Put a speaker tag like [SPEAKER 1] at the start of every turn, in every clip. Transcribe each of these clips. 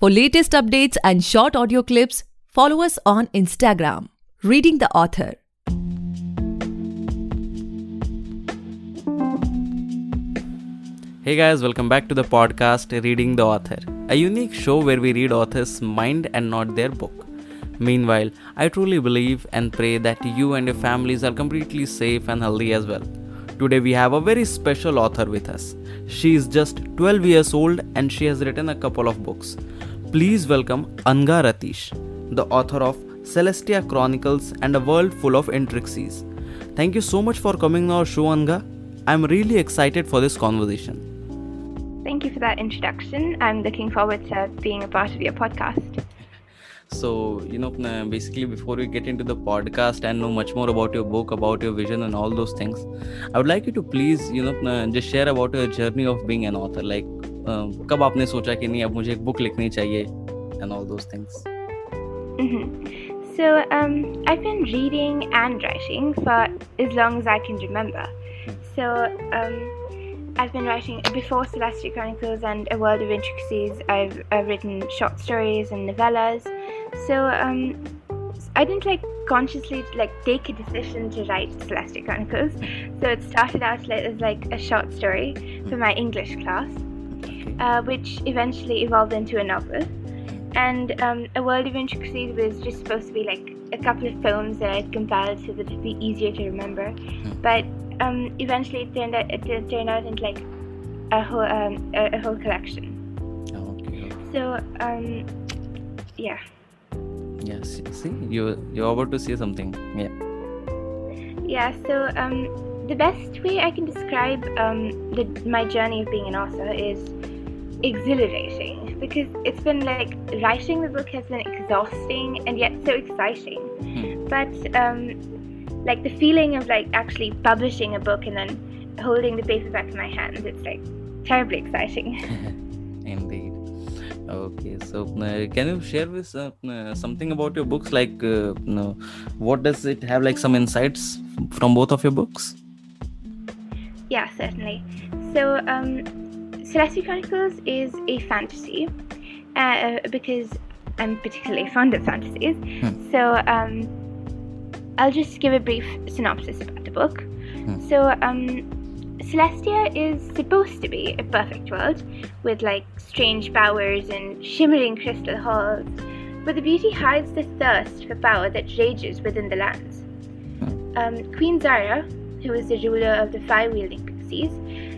[SPEAKER 1] For latest updates and short audio clips, follow us on Instagram, Reading the Author.
[SPEAKER 2] Hey guys, welcome back to the podcast Reading the Author, a unique show where we read authors' mind and not their book. Meanwhile, I truly believe and pray that you and your families are completely safe and healthy as well. Today, we have a very special author with us. She is just 12 years old and she has written a couple of books. Please welcome Anga Ratish, the author of Celestia Chronicles and a World Full of Intricacies. Thank you so much for coming on our show, Anga. I'm really excited for this conversation.
[SPEAKER 3] Thank you for that introduction. I'm looking forward to being a part of your podcast.
[SPEAKER 2] So, you know, basically, before we get into the podcast and know much more about your book, about your vision, and all those things, I would like you to please, you know, just share about your journey of being an author. Like, कब आपने सोचा कि नहीं अब मुझे एक book लिखनी चाहिए and all those things
[SPEAKER 3] So um, I've been reading and writing for as long as I can remember. Hmm. So um, I've been writing before Celestia Chronicles and A World of Intricacies. I've, I've written short stories and novellas. So um, I didn't like consciously like take a decision to write Celestia Chronicles. Hmm. So it started out as like a short story for hmm. my English class, uh, which eventually evolved into a novel. And um, A World of Intricacies was just supposed to be like a couple of poems that I'd compiled so that it'd be easier to remember. But um, eventually it turned out it turned out into like a whole um, a, a, whole collection.
[SPEAKER 2] Oh, okay.
[SPEAKER 3] So um, yeah.
[SPEAKER 2] Yes. See, you you're about to say something. Yeah.
[SPEAKER 3] Yeah. So um, the best way I can describe um, the, my journey of being an author is exhilarating because it's been like writing the book has been exhausting and yet so exciting.
[SPEAKER 2] Hmm.
[SPEAKER 3] But um, like the feeling of like actually publishing a book and then holding the paperback in my hands, it's like terribly exciting.
[SPEAKER 2] Indeed. Okay, so uh, can you share with uh, uh, something about your books? Like, uh, what does it have? Like some insights from both of your books?
[SPEAKER 3] Yeah, certainly. So, um, Celestia Chronicles is a fantasy uh, because I'm particularly fond of fantasies.
[SPEAKER 2] Hmm.
[SPEAKER 3] So, um, I'll just give a brief synopsis about the book.
[SPEAKER 2] Hmm.
[SPEAKER 3] So, um, Celestia is supposed to be a perfect world with like strange powers and shimmering crystal halls, but the beauty hides the thirst for power that rages within the lands. Um, Queen Zara, who is the ruler of the fire wielding pixies,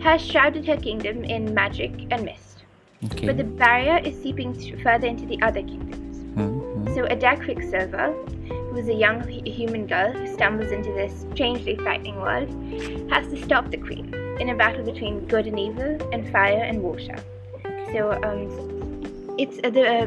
[SPEAKER 3] has shrouded her kingdom in magic and mist.
[SPEAKER 2] Okay.
[SPEAKER 3] But the barrier is seeping further into the other kingdoms.
[SPEAKER 2] Mhm.
[SPEAKER 3] So Ada Quicksilver, who is a young human girl who stumbles into this strangely frightening world, has to stop the queen in a battle between good and evil and fire and water. So um, it's uh, the uh,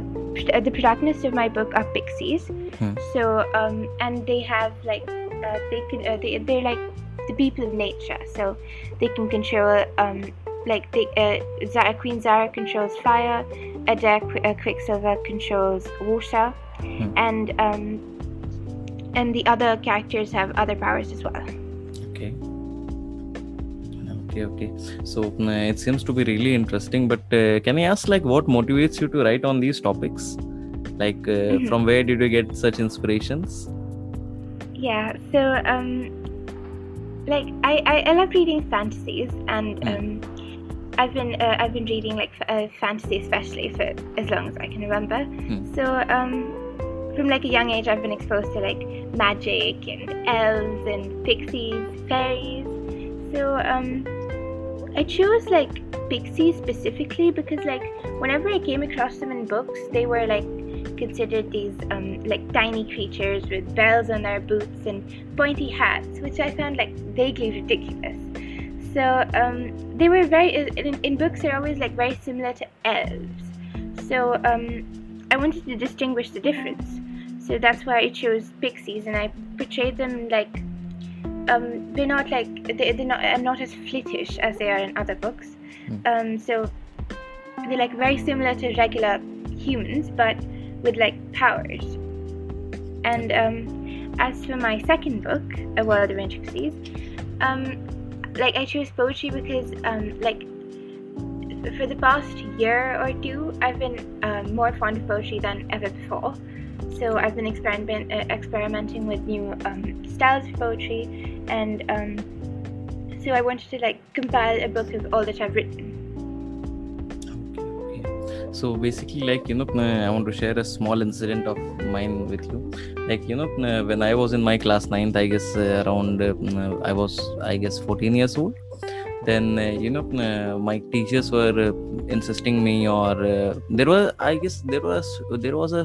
[SPEAKER 3] uh, the protagonists of my book are pixies.
[SPEAKER 2] Hmm.
[SPEAKER 3] So um, and they have like uh, they can uh, they they're like the people of nature. So they can control um, like they, uh, Zara, Queen Zara controls fire, Adair uh, Quicksilver controls water,
[SPEAKER 2] Hmm.
[SPEAKER 3] and um, and the other characters have other powers as well.
[SPEAKER 2] Okay. Okay, okay. So uh, it seems to be really interesting. But uh, can I ask, like, what motivates you to write on these topics? Like, uh,
[SPEAKER 3] Mhm.
[SPEAKER 2] from where did you get such inspirations?
[SPEAKER 3] Yeah, so um, like I, I, I love reading fantasies, and
[SPEAKER 2] Mm.
[SPEAKER 3] um, I've been uh, I've been reading like uh, fantasy especially for as long as I can remember.
[SPEAKER 2] Mm.
[SPEAKER 3] So um, from like a young age, I've been exposed to like magic and elves and pixies, fairies. So um, I chose like pixies specifically because like whenever I came across them in books, they were like considered these um, like tiny creatures with bells on their boots and pointy hats, which I found like vaguely ridiculous. So um, they were very in, in books they're always like very similar to elves. So um, I wanted to distinguish the difference. So that's why I chose pixies and I portrayed them like um, they're not like they, they're not uh, not as flittish as they are in other books. Um, so they're like very similar to regular humans, but with like powers. And um, as for my second book, A World of Intricacies, um, like I chose poetry because um, like for the past year or two, I've been um, more fond of poetry than ever before. So I've been experiment, uh, experimenting with new um, styles of poetry, and um, so I wanted to like compile a book of all that I've written.
[SPEAKER 2] So basically, like you know, I want to share a small incident of mine with you. Like you know, when I was in my class ninth, I guess uh, around uh, I was I guess 14 years old then uh, you know uh, my teachers were uh, insisting me or uh, there was i guess there was there was a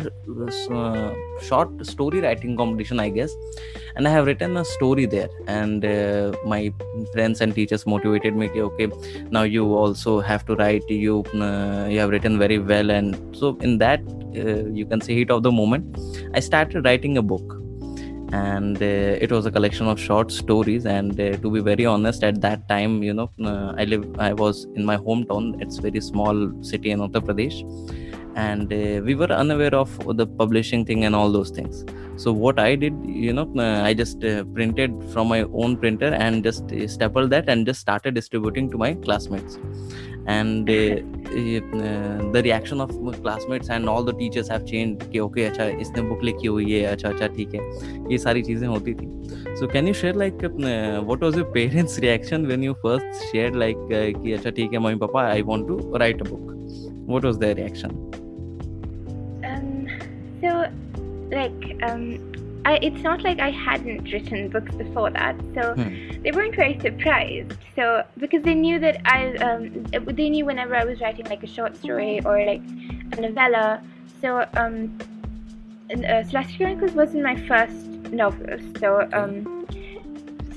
[SPEAKER 2] uh, short story writing competition i guess. And i have written a story there. And uh, my friends and teachers motivated me okay now you also have to write. You you have written very well. And so in that you can say heat of the moment i started writing a book and uh, it was a collection of short stories and uh, to be very honest at that time you know uh, i live i was in my hometown. It's very small city in uttar pradesh. And uh, we were unaware of the publishing thing and all those things. So what i did you know uh, i just uh, printed from my own printer and just stapled that and just started distributing to my classmates and the reaction of classmates and all the teachers have changed कि okay अच्छा इसने book लिखी हुई है अच्छा अच्छा ठीक है ये सारी चीजें होती थी so can you share like uh, what was your parents reaction when you first shared like uh, कि अच्छा ठीक है मम्मी पापा I want to write a book what was their reaction
[SPEAKER 3] um so like um I, it's not like I hadn't written books before that, so hmm. they weren't very surprised. So because they knew that I, um, they knew whenever I was writing like a short story or like a novella. So um, uh, Celestia Chronicles wasn't my first novel. So um,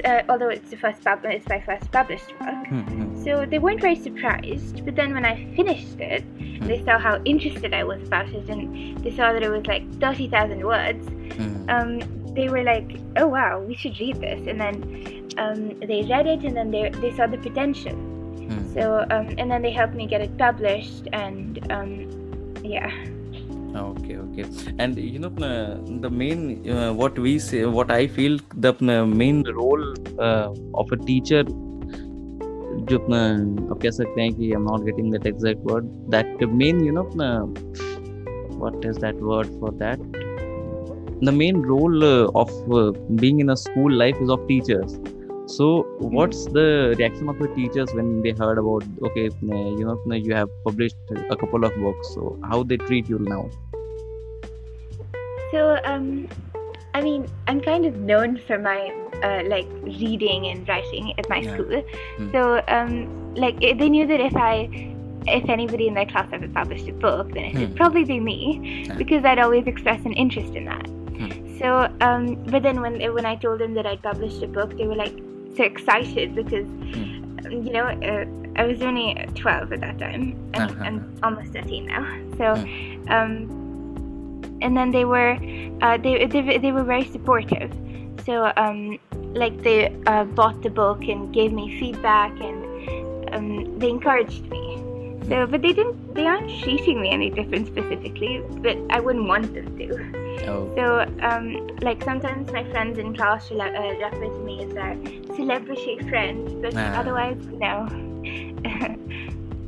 [SPEAKER 3] uh, although it's the first pub- it's my first published book. Hmm. So they weren't very surprised. But then when I finished it, hmm. they saw how interested I was about it, and they saw that it was like thirty thousand words mm. um, they were like, "Oh wow, we should read this," and then um, they read it, and then they they saw the potential. Mm. So um, and then they helped me get it published, and um, yeah.
[SPEAKER 2] Okay, okay, and you know uh, the main uh, what we say, what I feel the uh, main role uh, of a teacher जो आप कह सकते हैं कि I am not getting that exact word that main you know is that word for that the main role uh, of uh, being in a school life is of teachers so what's the reaction of the teachers when they heard about okay you know you have published a couple of books so how they treat you now
[SPEAKER 3] so um i mean i'm kind of known for my uh, like reading and writing at my yeah. school mm. so um like they knew that if i if anybody in their class ever published a book, then it would hmm. probably be me, yeah. because I'd always express an interest in that. So, um, but then when when I told them that I'd published a book, they were like so excited because, mm. you know, uh, I was only 12 at that time. and uh-huh. I'm almost 13 now. So, mm. um, and then they were, uh, they, they they were very supportive. So, um, like they uh, bought the book and gave me feedback and um, they encouraged me. So, but they didn't. They aren't treating me any different specifically, but I wouldn't want them to. Oh. So, um, like sometimes my friends in class will, uh, refer to me as their celebrity friend, but ah. otherwise, no.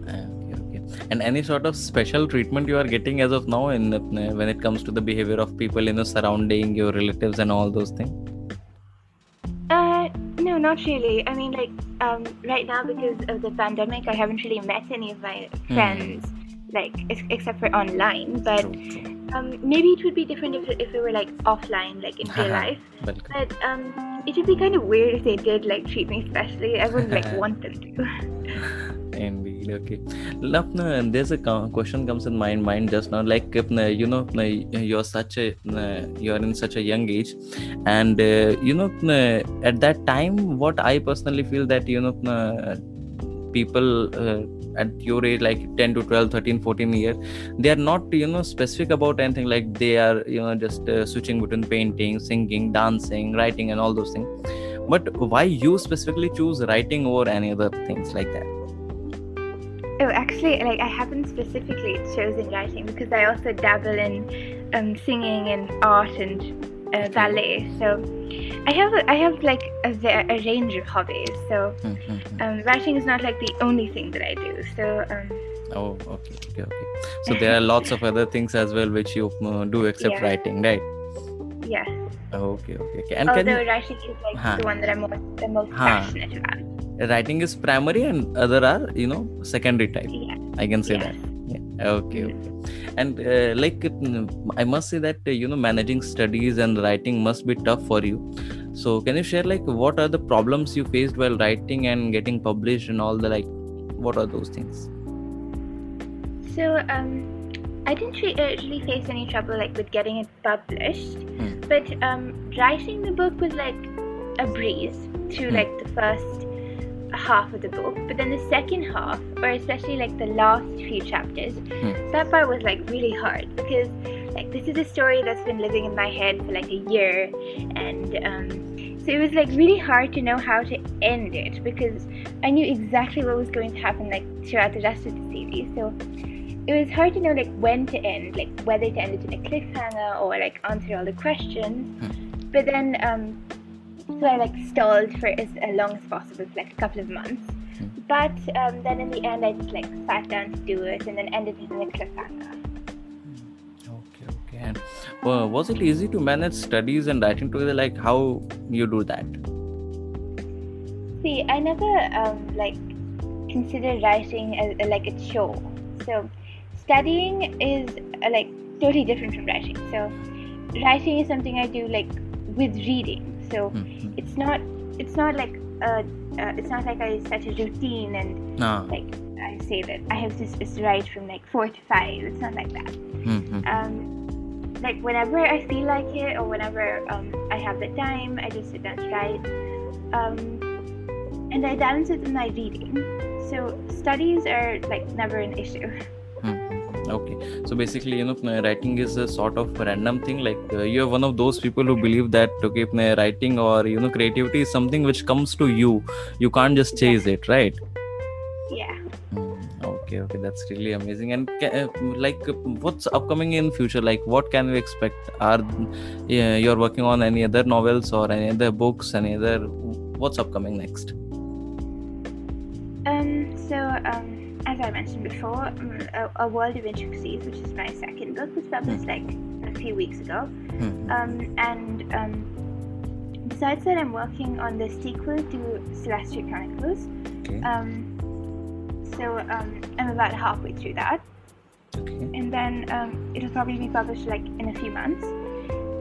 [SPEAKER 2] Ah, okay, okay. And any sort of special treatment you are getting as of now, in the, when it comes to the behavior of people in the surrounding your relatives and all those things?
[SPEAKER 3] Uh, no, not really. I mean, like um, right now because of the pandemic, I haven't really met any of my hmm. friends, mm. Like ex- except for online. But um, maybe it would be different if, if it were like offline, like in real life. But um, it would be kind of weird if they did like treat me specially. I wouldn't like want them to.
[SPEAKER 2] Indeed, okay. Lapna, there's a question comes in my mind just now. Like, you know, you're such a, you're in such a young age, and uh, you know, at that time, what I personally feel that you know, people uh, at your age like 10 to 12 13 14 years they are not you know specific about anything. Like they are you know just uh, switching between painting singing dancing writing and all those things. But why you specifically choose writing over any other things like that?
[SPEAKER 3] Oh, actually, like I haven't specifically chosen writing because I also dabble in um, singing and art and uh, ballet. So I have I have like a, a range of hobbies. So hmm, hmm, hmm. um, writing is not like the only thing that I do. So um,
[SPEAKER 2] oh okay okay okay so there are lots of other things as well which you uh, do except
[SPEAKER 3] Yeah.
[SPEAKER 2] writing right
[SPEAKER 3] Yes.
[SPEAKER 2] okay okay okay and can
[SPEAKER 3] Although
[SPEAKER 2] you,
[SPEAKER 3] writing is like
[SPEAKER 2] Huh.
[SPEAKER 3] the one that I'm most, the most
[SPEAKER 2] Huh.
[SPEAKER 3] passionate about.
[SPEAKER 2] writing is primary and other are you know secondary type
[SPEAKER 3] Yeah.
[SPEAKER 2] i can say
[SPEAKER 3] Yes.
[SPEAKER 2] that yeah. Okay okay. And uh, like mm, i must say that uh, you know managing studies and writing must be tough for you. So can you share like what are the problems you faced while writing and getting published and all the like what are those things?
[SPEAKER 3] So um, I didn't uh, really face any trouble like with getting it published,
[SPEAKER 2] Hmm.
[SPEAKER 3] but um, writing the book was like a breeze through
[SPEAKER 2] Hmm.
[SPEAKER 3] like the first half of the book, but then the second half, or especially like the last few chapters,
[SPEAKER 2] Hmm.
[SPEAKER 3] that part was like really hard because like this is a story that's been living in my head for like a year, and um, so it was like really hard to know how to end it because I knew exactly what was going to happen like throughout the rest of the series. So it was hard to know like when to end, like whether to end it in a cliffhanger or like answer all the questions. But then, um, so I like stalled for as uh, long as possible, for like a couple of months. But um, then in the end, I just like sat down to do it and then ended it in a cliffhanger.
[SPEAKER 2] okay okay and uh, was it easy to manage studies and writing together like how you do that
[SPEAKER 3] See, I never um, like considered writing as uh, like a chore. So studying is uh, like totally different from writing. So writing is something I do like with reading. So
[SPEAKER 2] Mhm.
[SPEAKER 3] it's not it's not like a, uh, it's not like I set a routine and
[SPEAKER 2] Ah,
[SPEAKER 3] like I say that I have to write from like four to five. It's not like that.
[SPEAKER 2] mhm.
[SPEAKER 3] Um, like whenever I feel like it or whenever um, I have the time, I just sit down to write. Um, and I balance it with my reading. So studies are like never an issue.
[SPEAKER 2] Okay, so basically, you know, uh, writing is a sort of random thing. Like uh, you're one of those people who believe that okay, uh, writing or you know, creativity is something which comes to you. You can't just chase it, right?
[SPEAKER 3] Yeah.
[SPEAKER 2] Mm, Okay, okay, that's really amazing. And uh, like, uh, what's upcoming in future? Like, what can we expect? Are yeah, you're working on any other novels or any other books? Any other? What's upcoming next?
[SPEAKER 3] Um, so um, as I mentioned before, um, a, a World of Intricacies, which is my second book, was published like a few weeks ago.
[SPEAKER 2] Hmm.
[SPEAKER 3] Um, and um, besides that, I'm working on the sequel to Celestia Chronicles.
[SPEAKER 2] Okay.
[SPEAKER 3] Um, so um, I'm about halfway through that,
[SPEAKER 2] Okay.
[SPEAKER 3] and then um, it'll probably be published like in a few months.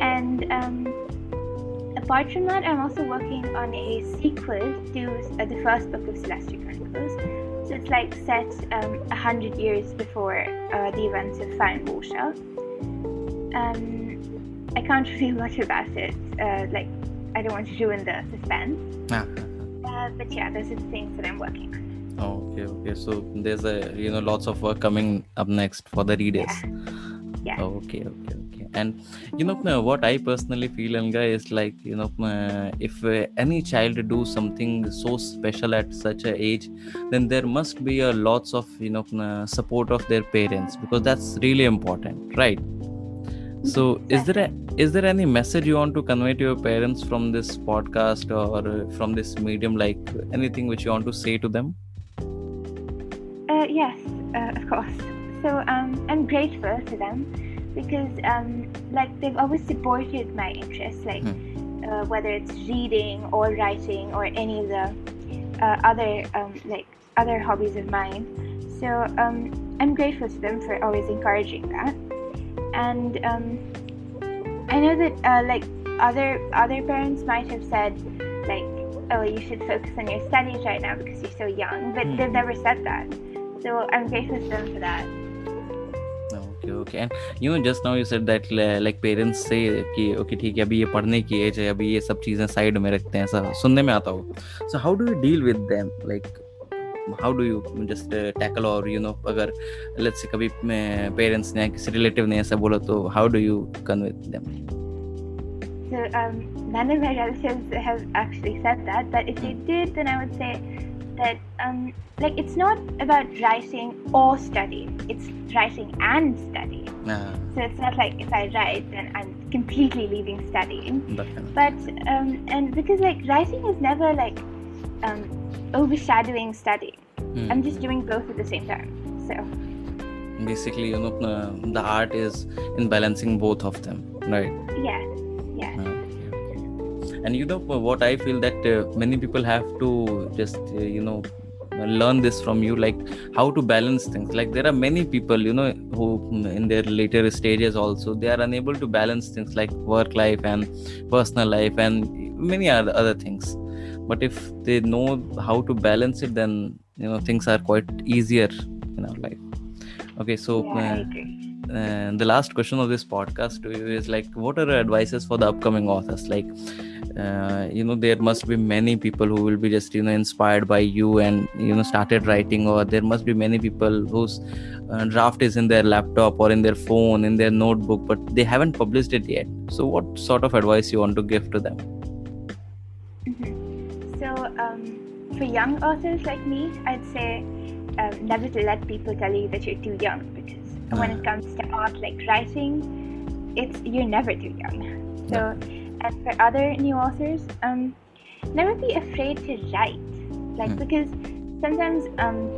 [SPEAKER 3] And um, apart from that, I'm also working on a sequel to uh, the first book of Celestia Chronicles. So it's like set um, a hundred years before uh, the events of Water. Um, I can't reveal much about it. Uh, like I don't want to ruin the suspense.
[SPEAKER 2] Ah,
[SPEAKER 3] Uh, but yeah, those are the things that I'm working on.
[SPEAKER 2] okay, okay. So there's a you know lots of work coming up next for the readers.
[SPEAKER 3] Yeah.
[SPEAKER 2] Okay, okay, okay. And you know uh, what I personally feel, Anga, is like you know uh, if uh, any child do something so special at such a age, then there must be a lots of you know uh, support of their parents because that's really important, right? So is there a, is there any message you want to convey to your parents from this podcast or from this medium, like anything which you want to say to them?
[SPEAKER 3] Uh, yes, uh, of course. So um, I'm grateful to them because um, like they've always supported my interests, like uh, whether it's reading or writing or any of the uh, other um, like other hobbies of mine. So um, I'm grateful to them for always encouraging that, and um, I know that uh, like other other parents might have said like, oh, you should focus on your studies right now because you're so young, but they've never said that. So I'm grateful to them for that.
[SPEAKER 2] Okay okay and you know just now you said that like parents से कि okay ठीक है अभी ये पढ़ने की as है अभी ये सब चीज़ें साइड में रखते हैं ऐसा सुनने में आता हो so how do you deal with them like how do you just tackle और यू नो अगर लेट्स से कभी पेरेंट्स ने किसी रिलेटिव ने ऐसा बोला तो how do you convey them
[SPEAKER 3] So um, none of my relatives have actually said that, but if they did, then I would say that um, like it's not about writing or studying; it's writing and studying. So it's not like if I write, then I'm completely leaving studying. But um, and because like writing is never like um, overshadowing studying. I'm just doing both at the same time. So
[SPEAKER 2] basically you know uh, the art is in balancing both of them right
[SPEAKER 3] yes, yes.
[SPEAKER 2] Okay, okay. And you know uh, what i feel that uh, many people have to just uh, you know learn this from you like how to balance things. Like there are many people you know who mm, in their later stages also they are unable to balance things like work life and personal life and many other other things. But if they know how to balance it then you know things are quite easier in our life. Okay so
[SPEAKER 3] Yeah, I
[SPEAKER 2] and the last question of this podcast to you is like what are advices for the upcoming authors? Like uh, you know there must be many people who will be just you know inspired by you and you know started writing or there must be many people whose uh, draft is in their laptop or in their phone in their notebook but they haven't published it yet. So what sort of advice you want to give to them?
[SPEAKER 3] Mhm. So, um, for young authors like me, I'd say um, never to let people tell you that you're too young because when it comes to art like writing, it's you're never too young. So, and for other new authors, um, never be afraid to write, like
[SPEAKER 2] Hmm.
[SPEAKER 3] because sometimes um,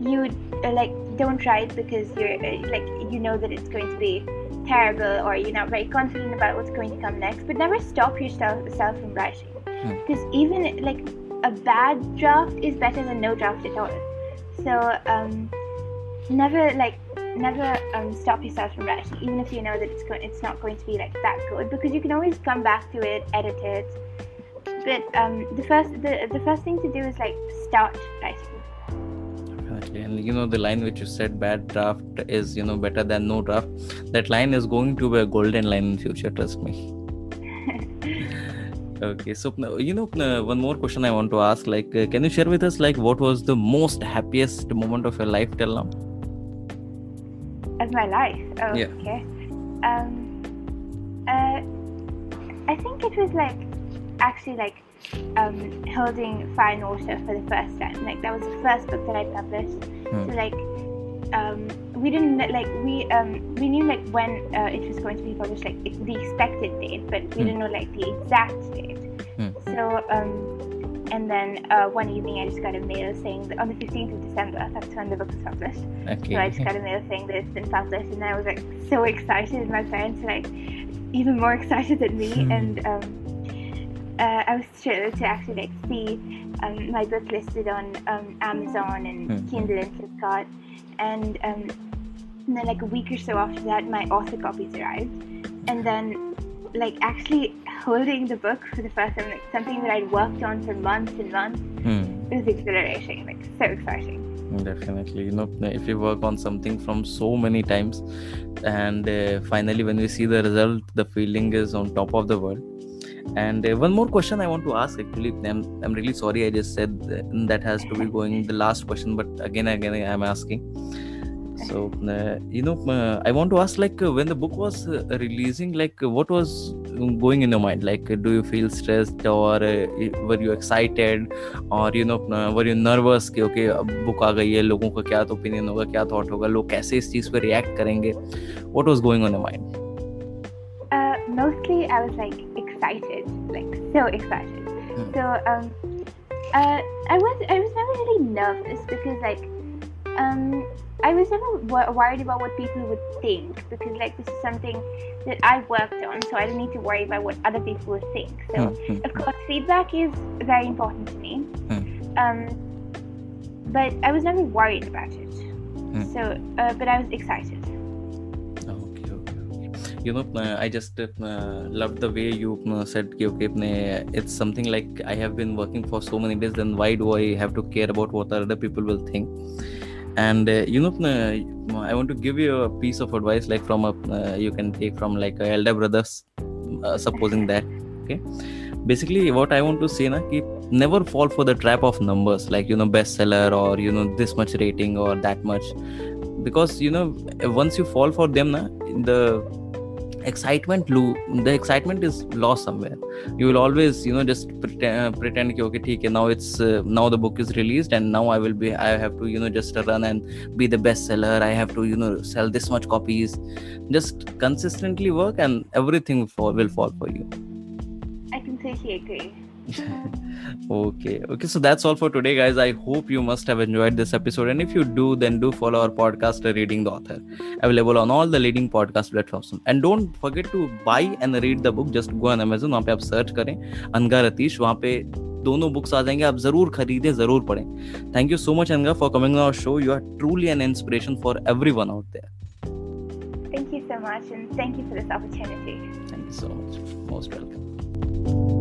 [SPEAKER 3] you uh, like don't write because you're uh, like you know that it's going to be terrible or you're not very confident about what's going to come next but never stop yourself self from writing
[SPEAKER 2] Hmm.
[SPEAKER 3] because even like a bad draft is better than no draft at all so um never like never um, stop yourself from writing even if you know that it's going it's not going to be like that good because you can always come back to it edit it but um the first the, the first thing to do is like start writing.
[SPEAKER 2] And you know, the line which you said, bad draft is, you know, better than no draft. That line is going to be a golden line in future, trust me. okay, so you know, one more question I want to ask. Like, uh, can you share with us, like, what was the most happiest moment of your life till now?
[SPEAKER 3] Of my life. Oh,
[SPEAKER 2] Yeah.
[SPEAKER 3] okay. Um, uh, I think it was like actually like um, holding and Water for the first time. Like that was the first book that I published.
[SPEAKER 2] Hmm.
[SPEAKER 3] So like um, we didn't like we um, we knew like when uh, it was going to be published, like the expected date, but we
[SPEAKER 2] Hmm.
[SPEAKER 3] didn't know like the exact date.
[SPEAKER 2] Hmm.
[SPEAKER 3] So um, and then uh, one evening I just got a mail saying that on the 15th of December, that's when the book was published.
[SPEAKER 2] Okay.
[SPEAKER 3] So I just got a mail saying that it's been published, and I was like so excited. And my parents were like even more excited than me,
[SPEAKER 2] Hmm.
[SPEAKER 3] and um, uh, I was thrilled to actually like see um, my book listed on um, Amazon and
[SPEAKER 2] Hmm.
[SPEAKER 3] Kindle and Flipkart, and, um, and then like a week or so after that, my author copies arrived, and then like actually holding the book for the first time, like something that I'd worked on for months and months,
[SPEAKER 2] Hmm.
[SPEAKER 3] it was exhilarating, like so exciting.
[SPEAKER 2] Definitely, you know, if you work on something from so many times, and uh, finally when we see the result, the feeling is on top of the world. And uh, one more question I want to ask actually, I'm, I'm really sorry I just said that, has to be going the last question, but again, again, I'm asking. So, uh, you know, uh, I want to ask like uh, when the book was uh, releasing, like what was going in your mind? Like, uh, do you feel stressed or uh, were you excited? और you know were you nervous कि okay अब book आ गई है लोगों का क्या opinion होगा क्या थॉट होगा लोग कैसे इस चीज़ पे रिएक्ट करेंगे what was going on your mind
[SPEAKER 3] Uh, mostly I was like excited, like so excited.
[SPEAKER 2] Hmm.
[SPEAKER 3] So um, uh, I was I was never really nervous because like um, I was never worried about what people would think because, like, this is something that I've worked on, so I don't need to worry about what other people would think. So, mm-hmm. of hmm. course, feedback is very important to me, mm. um, but I was never worried about it. Mm. So, uh, but I was excited.
[SPEAKER 2] Oh, okay, okay. You know, uh, I just uh, loved the way you uh, said, okay, it's something like I have been working for so many days, then why do I have to care about what other people will think? And uh, you know uh, i want to give you a piece of advice like from a uh, you can take from like a elder brothers uh, supposing that okay? Basically what i want to say na never fall for the trap of numbers like you know bestseller or you know this much rating or that much. Because you know once you fall for them na the excitement lo- the excitement is lost somewhere. You will always you know just pretend, pretend ki, okay theek now it's uh, now the book is released and now i will be i have to you know just run and be the bestseller i have to you know sell this much copies. Just consistently work and everything fall, will fall for you.
[SPEAKER 3] I completely agree.
[SPEAKER 2] Okay okay so that's all for today guys i hope you must have enjoyed this episode and if you do then do follow our podcast reading the author available on all the leading podcast platforms and don't forget to buy and read the book just go on amazon वहाँ पे आप search करें अनगा रतीश वहाँ पे दोनों books आ जाएँगे आप ज़रूर खरीदें ज़रूर पढ़ें थैंक यू सो मच अनगा for coming our show you are truly an inspiration for everyone out there
[SPEAKER 3] Thank you so much, and thank you for this opportunity.
[SPEAKER 2] Thank you so much. Most welcome.